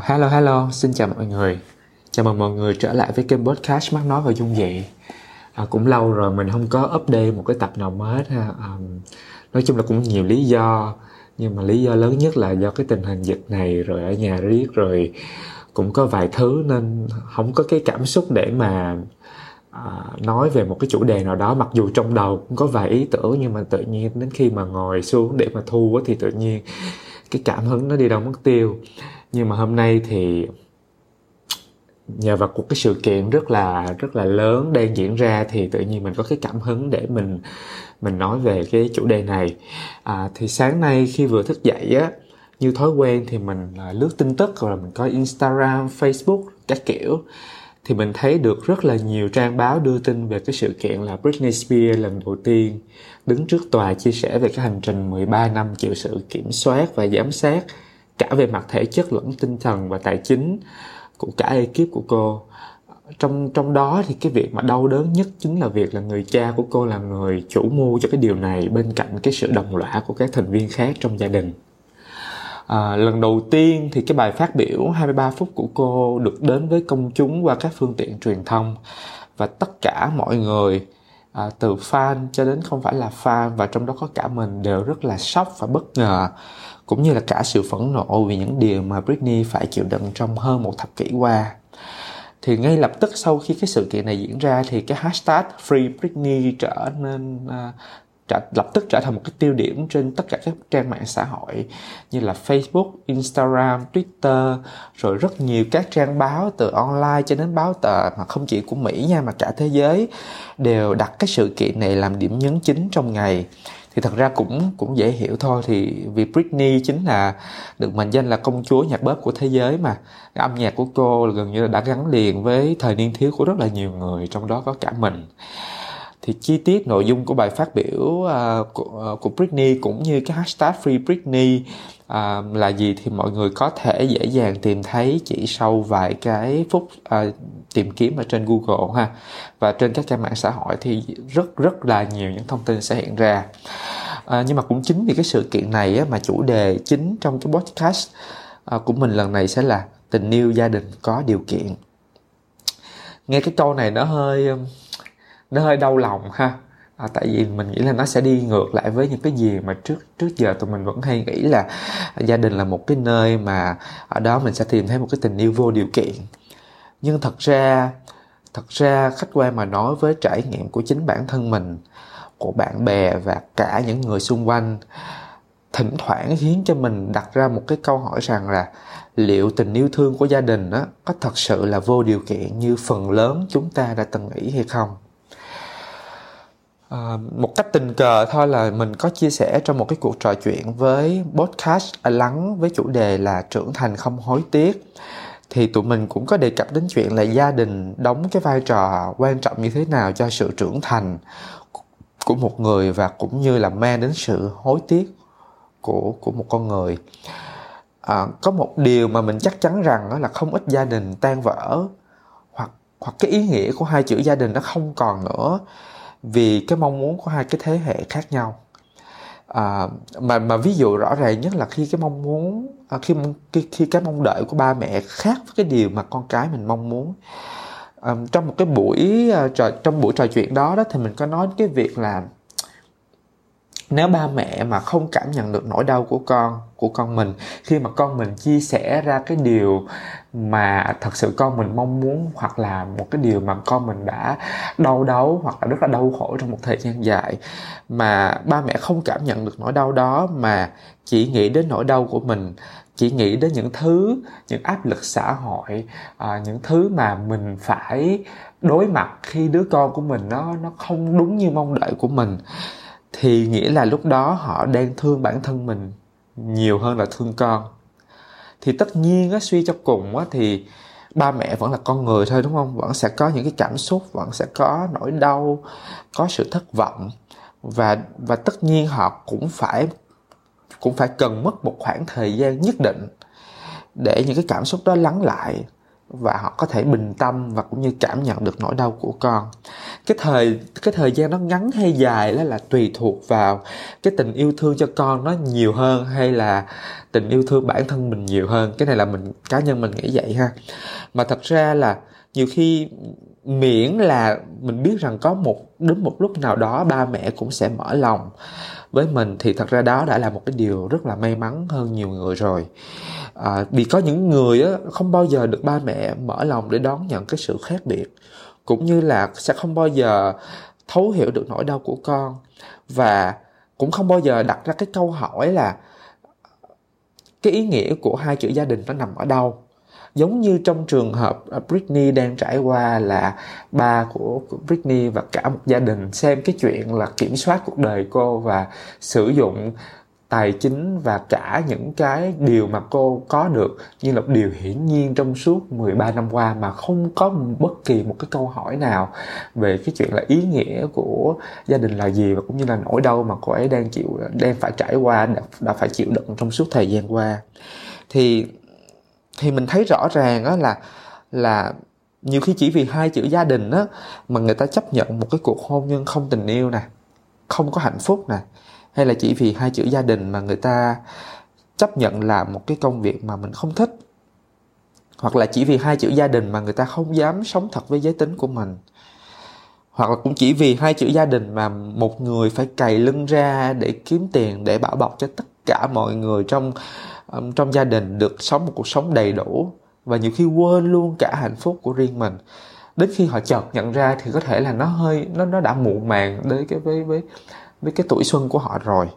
Hello hello, xin chào mọi người. Chào mừng mọi người trở lại với kênh podcast Mắt Nói và Dung Dị. À, Cũng lâu rồi mình không có update một cái tập nào mới hết ha. À, Nói chung là cũng nhiều lý do Nhưng mà lý do lớn nhất là do cái tình hình dịch này Rồi ở nhà riết rồi cũng có vài thứ Nên không có cái cảm xúc để mà à, nói về một cái chủ đề nào đó. Mặc dù trong đầu cũng có vài ý tưởng Nhưng mà tự nhiên đến khi mà ngồi xuống để mà thu Thì tự nhiên cái cảm hứng nó đi đâu mất tiêu nhưng mà hôm nay thì nhờ vào cuộc cái sự kiện rất là rất là lớn đang diễn ra thì tự nhiên mình có cái cảm hứng để mình mình nói về cái chủ đề này. À, thì sáng nay khi vừa thức dậy á như thói quen thì mình à, là lướt tin tức rồi mình coi Instagram, Facebook các kiểu thì mình thấy được rất là nhiều trang báo đưa tin về cái sự kiện là Britney Spears lần đầu tiên đứng trước tòa chia sẻ về cái hành trình 13 năm chịu sự kiểm soát và giám sát cả về mặt thể chất lẫn tinh thần và tài chính của cả ekip của cô. Trong trong đó thì cái việc mà đau đớn nhất chính là việc là người cha của cô là người chủ mưu cho cái điều này bên cạnh cái sự đồng lõa của các thành viên khác trong gia đình. À, lần đầu tiên thì cái bài phát biểu 23 phút của cô được đến với công chúng qua các phương tiện truyền thông và tất cả mọi người à, từ fan cho đến không phải là fan và trong đó có cả mình đều rất là sốc và bất ngờ cũng như là cả sự phẫn nộ vì những điều mà Britney phải chịu đựng trong hơn một thập kỷ qua. Thì ngay lập tức sau khi cái sự kiện này diễn ra thì cái hashtag Free Britney trở nên uh, trở, lập tức trở thành một cái tiêu điểm trên tất cả các trang mạng xã hội như là Facebook, Instagram, Twitter rồi rất nhiều các trang báo từ online cho đến báo tờ mà không chỉ của Mỹ nha mà cả thế giới đều đặt cái sự kiện này làm điểm nhấn chính trong ngày. Thì thật ra cũng cũng dễ hiểu thôi thì vì Britney chính là được mệnh danh là công chúa nhạc bóp của thế giới mà. Cái âm nhạc của cô là gần như là đã gắn liền với thời niên thiếu của rất là nhiều người trong đó có cả mình thì chi tiết nội dung của bài phát biểu uh, của, uh, của Britney cũng như cái hashtag Free Britney uh, là gì thì mọi người có thể dễ dàng tìm thấy chỉ sau vài cái phút uh, tìm kiếm ở trên Google ha. Và trên các trang mạng xã hội thì rất rất là nhiều những thông tin sẽ hiện ra. À, nhưng mà cũng chính vì cái sự kiện này á, mà chủ đề chính trong cái podcast à, của mình lần này sẽ là tình yêu gia đình có điều kiện. Nghe cái câu này nó hơi um, nó hơi đau lòng ha. À, tại vì mình nghĩ là nó sẽ đi ngược lại với những cái gì mà trước trước giờ tụi mình vẫn hay nghĩ là gia đình là một cái nơi mà ở đó mình sẽ tìm thấy một cái tình yêu vô điều kiện. Nhưng thật ra thật ra khách quan mà nói với trải nghiệm của chính bản thân mình của bạn bè và cả những người xung quanh thỉnh thoảng khiến cho mình đặt ra một cái câu hỏi rằng là liệu tình yêu thương của gia đình đó có thật sự là vô điều kiện như phần lớn chúng ta đã từng nghĩ hay không? À, một cách tình cờ thôi là mình có chia sẻ trong một cái cuộc trò chuyện với podcast lắng với chủ đề là trưởng thành không hối tiếc. Thì tụi mình cũng có đề cập đến chuyện là gia đình đóng cái vai trò quan trọng như thế nào cho sự trưởng thành của một người và cũng như là mang đến sự hối tiếc của của một con người. À, có một điều mà mình chắc chắn rằng đó là không ít gia đình tan vỡ hoặc hoặc cái ý nghĩa của hai chữ gia đình nó không còn nữa vì cái mong muốn của hai cái thế hệ khác nhau. À, mà mà ví dụ rõ ràng nhất là khi cái mong muốn à, khi khi khi cái mong đợi của ba mẹ khác với cái điều mà con cái mình mong muốn. À, trong một cái buổi à, trò trong buổi trò chuyện đó đó thì mình có nói cái việc là nếu ba mẹ mà không cảm nhận được nỗi đau của con của con mình khi mà con mình chia sẻ ra cái điều mà thật sự con mình mong muốn hoặc là một cái điều mà con mình đã đau đớn hoặc là rất là đau khổ trong một thời gian dài mà ba mẹ không cảm nhận được nỗi đau đó mà chỉ nghĩ đến nỗi đau của mình chỉ nghĩ đến những thứ những áp lực xã hội à, những thứ mà mình phải đối mặt khi đứa con của mình nó nó không đúng như mong đợi của mình thì nghĩa là lúc đó họ đang thương bản thân mình nhiều hơn là thương con. Thì tất nhiên á, suy cho cùng á, thì ba mẹ vẫn là con người thôi, đúng không? Vẫn sẽ có những cái cảm xúc, vẫn sẽ có nỗi đau, có sự thất vọng. Và và tất nhiên họ cũng phải cũng phải cần mất một khoảng thời gian nhất định để những cái cảm xúc đó lắng lại và họ có thể bình tâm và cũng như cảm nhận được nỗi đau của con. Cái thời cái thời gian nó ngắn hay dài đó là tùy thuộc vào cái tình yêu thương cho con nó nhiều hơn hay là tình yêu thương bản thân mình nhiều hơn. Cái này là mình, cá nhân mình nghĩ vậy ha. Mà thật ra là nhiều khi miễn là mình biết rằng có một, đến một lúc nào đó ba mẹ cũng sẽ mở lòng với mình thì thật ra đó đã là một cái điều rất là may mắn hơn nhiều người rồi à, vì có những người á, không bao giờ được ba mẹ mở lòng để đón nhận cái sự khác biệt cũng như là sẽ không bao giờ thấu hiểu được nỗi đau của con. Và cũng không bao giờ đặt ra cái câu hỏi là cái ý nghĩa của hai chữ gia đình nó nằm ở đâu. Giống như trong trường hợp Britney đang trải qua là ba của Britney và cả một gia đình xem cái chuyện là kiểm soát cuộc đời cô và sử dụng tài chính và cả những cái điều mà cô có được như là một điều hiển nhiên trong suốt 13 năm qua mà không có bất kỳ một cái câu hỏi nào về cái chuyện là ý nghĩa của gia đình là gì và cũng như là nỗi đau mà cô ấy đang chịu đang phải trải qua đã, đã phải chịu đựng trong suốt thời gian qua. Thì thì mình thấy rõ ràng đó là là nhiều khi chỉ vì hai chữ gia đình á mà người ta chấp nhận một cái cuộc hôn nhân không tình yêu nè không có hạnh phúc nè hay là chỉ vì hai chữ gia đình mà người ta chấp nhận làm một cái công việc mà mình không thích? Hoặc là chỉ vì hai chữ gia đình mà người ta không dám sống thật với giới tính của mình? Hoặc là cũng chỉ vì hai chữ gia đình mà một người phải cày lưng ra để kiếm tiền, để bảo bọc cho tất cả mọi người trong trong gia đình được sống một cuộc sống đầy đủ và nhiều khi quên luôn cả hạnh phúc của riêng mình. Đến khi họ chợt nhận ra thì có thể là nó hơi, nó nó đã muộn màng đến cái, với với với cái tuổi xuân của họ rồi.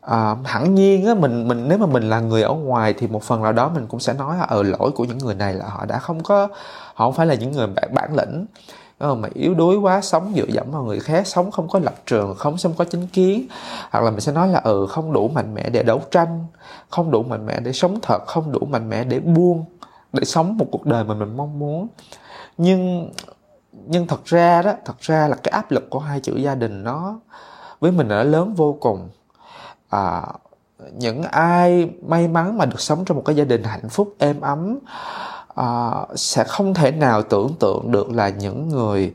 À, hẳn nhiên á mình mình nếu mà mình là người ở ngoài thì một phần nào đó mình cũng sẽ nói là ở ờ, lỗi của những người này là họ đã không có họ không phải là những người bản bản lĩnh. Ờ, mà yếu đuối quá sống dựa dẫm vào người khác sống không có lập trường không sống có chính kiến. Hoặc là mình sẽ nói là ừ không đủ mạnh mẽ để đấu tranh không đủ mạnh mẽ để sống thật không đủ mạnh mẽ để buông để sống một cuộc đời mà mình mong muốn. Nhưng nhưng thật ra đó thật ra là cái áp lực của hai chữ gia đình nó với mình là lớn vô cùng. À, những ai may mắn mà được sống trong một cái gia đình hạnh phúc êm ấm à, sẽ không thể nào tưởng tượng được là những người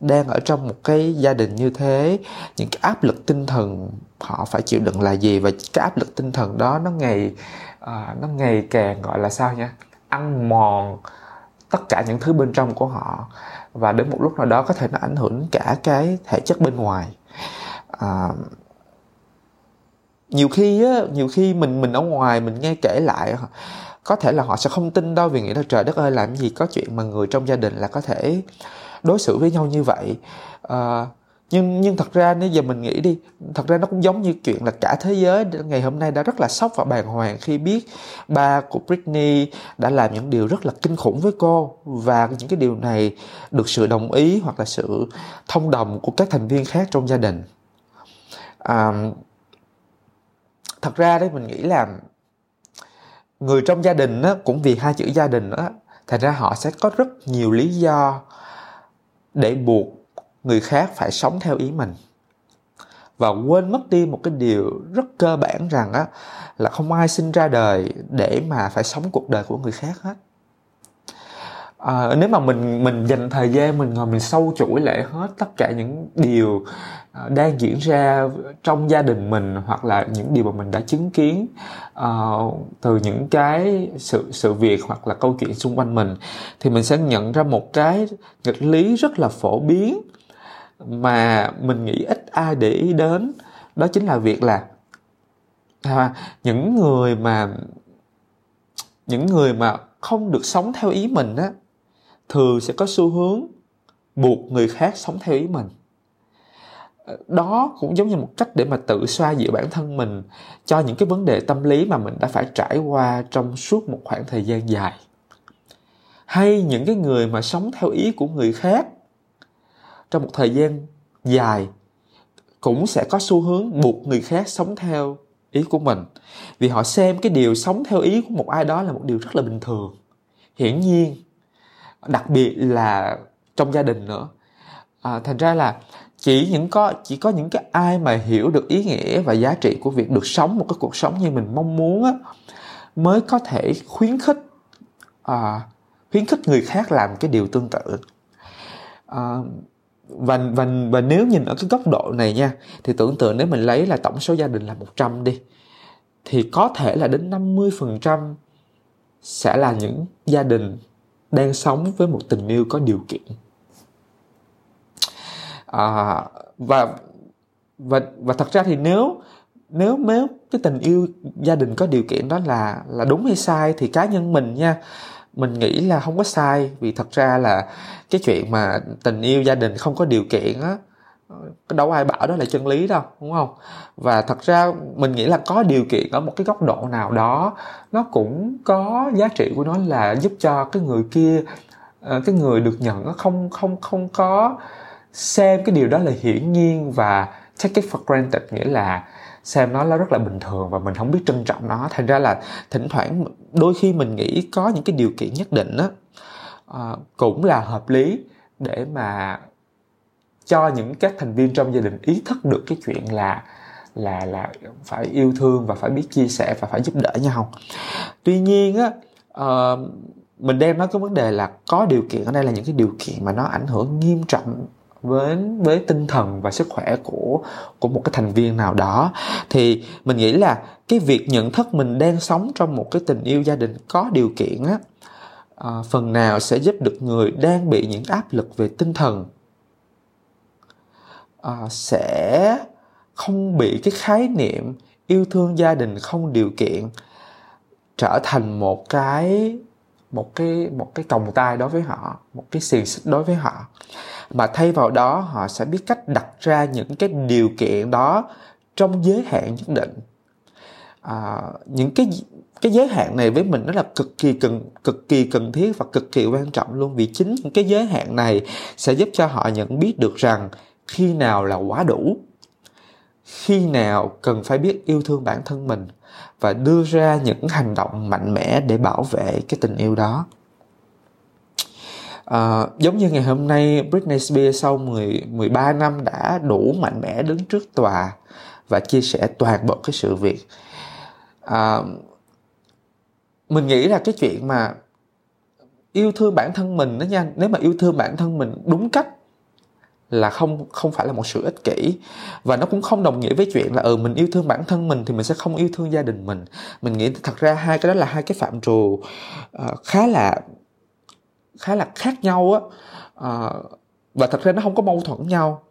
đang ở trong một cái gia đình như thế. Những cái áp lực tinh thần họ phải chịu đựng là gì? Và cái áp lực tinh thần đó nó ngày à, nó ngày càng gọi là sao nha ăn mòn tất cả những thứ bên trong của họ. Và đến một lúc nào đó có thể nó ảnh hưởng cả cái thể chất bên ngoài à, nhiều khi á nhiều khi mình mình ở ngoài mình nghe kể lại có thể là họ sẽ không tin đâu vì nghĩ là trời đất ơi làm gì có chuyện mà người trong gia đình là có thể đối xử với nhau như vậy. À, nhưng nhưng thật ra nếu giờ mình nghĩ đi thật ra nó cũng giống như chuyện là cả thế giới ngày hôm nay đã rất là sốc và bàng hoàng khi biết ba của Britney đã làm những điều rất là kinh khủng với cô và những cái điều này được sự đồng ý hoặc là sự thông đồng của các thành viên khác trong gia đình à, thật ra đấy mình nghĩ là người trong gia đình á, cũng vì hai chữ gia đình á thành ra họ sẽ có rất nhiều lý do để buộc người khác phải sống theo ý mình. Và quên mất đi một cái điều rất cơ bản rằng á là không ai sinh ra đời để mà phải sống cuộc đời của người khác hết à, nếu mà mình mình dành thời gian mình ngồi mình sâu chuỗi lại hết tất cả những điều ờ, đang diễn ra trong gia đình mình hoặc là những điều mà mình đã chứng kiến uh, từ những cái sự sự việc hoặc là câu chuyện xung quanh mình thì mình sẽ nhận ra một cái nghịch lý rất là phổ biến mà mình nghĩ ít ai để ý đến đó chính là việc là à, những người mà những người mà không được sống theo ý mình á thường sẽ có xu hướng buộc người khác sống theo ý mình. Đó cũng giống như một cách để mà tự xoa dịu bản thân mình cho những cái vấn đề tâm lý mà mình đã phải trải qua trong suốt một khoảng thời gian dài. Hay những cái người mà sống theo ý của người khác trong một thời gian dài cũng sẽ có xu hướng buộc người khác sống theo ý của mình. Vì họ xem cái điều sống theo ý của một ai đó là một điều rất là bình thường. Hiển nhiên đặc biệt là trong gia đình nữa. À, thành ra là chỉ những có chỉ có những cái ai mà hiểu được ý nghĩa và giá trị của việc được sống một cái cuộc sống như mình mong muốn á mới có thể khuyến khích à, khuyến khích người khác làm cái điều tương tự. À, và và và nếu nhìn ở cái góc độ này nha thì tưởng tượng nếu mình lấy là tổng số gia đình là 100 đi thì có thể là đến 50% sẽ là những gia đình đang sống với một tình yêu có điều kiện. À, và và và thật ra thì nếu nếu nếu cái tình yêu gia đình có điều kiện đó là là đúng hay sai thì cá nhân mình nha mình nghĩ là không có sai. Vì thật ra là cái chuyện mà tình yêu gia đình không có điều kiện á đâu ai bảo đó là chân lý đâu đúng không? Và thật ra mình nghĩ là có điều kiện ở một cái góc độ nào đó nó cũng có giá trị của nó là giúp cho cái người kia ờ, cái người được nhận nó không không không có xem cái điều đó là hiển nhiên và take it for granted nghĩa là xem nó nó rất là bình thường và mình không biết trân trọng nó. Thành ra là thỉnh thoảng đôi khi mình nghĩ có những cái điều kiện nhất định á uh, cũng là hợp lý để mà cho những các thành viên trong gia đình ý thức được cái chuyện là là là phải yêu thương và phải biết chia sẻ và phải giúp đỡ nhau. Tuy nhiên á uh, mình đem nói cái vấn đề là có điều kiện ở đây là những cái điều kiện mà nó ảnh hưởng nghiêm trọng với với tinh thần và sức khỏe của của một cái thành viên nào đó. Thì mình nghĩ là cái việc nhận thức mình đang sống trong một cái tình yêu gia đình có điều kiện á à, phần nào sẽ giúp được người đang bị những áp lực về tinh thần à, sẽ không bị cái khái niệm yêu thương gia đình không điều kiện trở thành một cái một cái một cái còng tay đối với họ một cái xiềng xích đối với họ. Mà thay vào đó họ sẽ biết cách đặt ra những cái điều kiện đó trong giới hạn nhất định. À, những cái cái giới hạn này với mình nó là cực kỳ cần cực kỳ cần thiết và cực kỳ quan trọng luôn vì chính những cái giới hạn này sẽ giúp cho họ nhận biết được rằng khi nào là quá đủ. Khi nào cần phải biết yêu thương bản thân mình và đưa ra những hành động mạnh mẽ để bảo vệ cái tình yêu đó. À, giống như ngày hôm nay Britney Spears sau 10, 13 năm đã đủ mạnh mẽ đứng trước tòa và chia sẻ toàn bộ cái sự việc. À, mình nghĩ là cái chuyện mà yêu thương bản thân mình đó nha nếu mà yêu thương bản thân mình đúng cách là không không phải là một sự ích kỷ. Và nó cũng không đồng nghĩa với chuyện là ừ mình yêu thương bản thân mình thì mình sẽ không yêu thương gia đình mình. Mình nghĩ thật ra hai cái đó là hai cái phạm trù uh, khá là khá là khác nhau á. Uh, và thật ra nó không có mâu thuẫn nhau.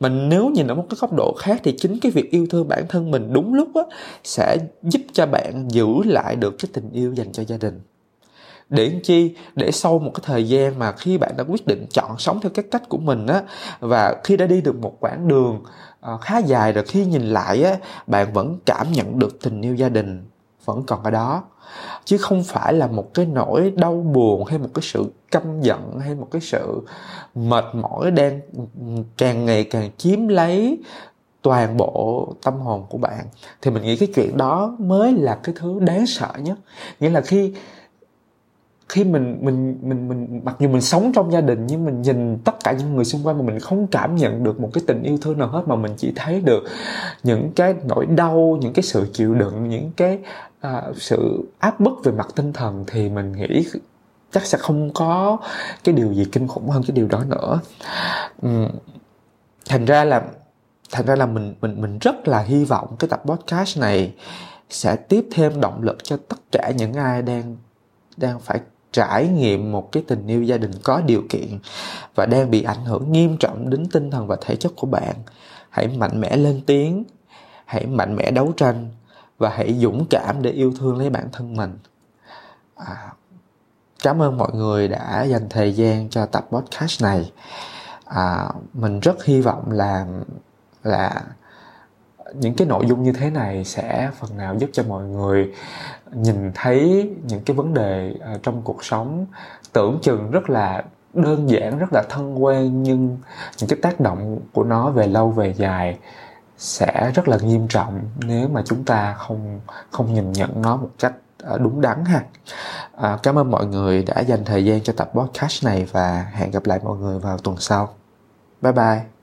Mà nếu nhìn ở một cái góc độ khác thì chính cái việc yêu thương bản thân mình đúng lúc á sẽ giúp cho bạn giữ lại được cái tình yêu dành cho gia đình để chi? Để sau một cái thời gian mà khi bạn đã quyết định chọn sống theo cái cách của mình á, và khi đã đi được một quãng đường ờ, khá dài rồi khi nhìn lại á, bạn vẫn cảm nhận được tình yêu gia đình vẫn còn ở đó. Chứ không phải là một cái nỗi đau buồn hay một cái sự căm giận hay một cái sự mệt mỏi đang càng ngày càng chiếm lấy toàn bộ tâm hồn của bạn. Thì mình nghĩ cái chuyện đó mới là cái thứ đáng sợ nhất. Nghĩa là khi khi mình mình mình mình mặc dù mình sống trong gia đình nhưng mình nhìn tất cả những người xung quanh mà mình không cảm nhận được một cái tình yêu thương nào hết mà mình chỉ thấy được những cái nỗi đau những cái sự chịu đựng những cái à, sự áp bức về mặt tinh thần thì mình nghĩ chắc sẽ không có cái điều gì kinh khủng hơn cái điều đó nữa. Uhm, thành ra là thành ra là mình mình mình rất là hy vọng cái tập podcast này sẽ tiếp thêm động lực cho tất cả những ai đang đang phải trải nghiệm một cái tình yêu gia đình có điều kiện và đang bị ảnh hưởng nghiêm trọng đến tinh thần và thể chất của bạn. Hãy mạnh mẽ lên tiếng hãy mạnh mẽ đấu tranh và hãy dũng cảm để yêu thương lấy bản thân mình. À, cảm ơn mọi người đã dành thời gian cho tập podcast này. À, mình rất hy vọng là là những cái nội dung như thế này sẽ phần nào giúp cho mọi người nhìn thấy những cái vấn đề ờ, trong cuộc sống. Tưởng chừng rất là đơn giản rất là thân quen nhưng những cái tác động của nó về lâu về dài sẽ rất là nghiêm trọng nếu mà chúng ta không không nhìn nhận nó một cách ờ, đúng đắn ha. À, cảm ơn mọi người đã dành thời gian cho tập podcast này và hẹn gặp lại mọi người vào tuần sau. Bye bye.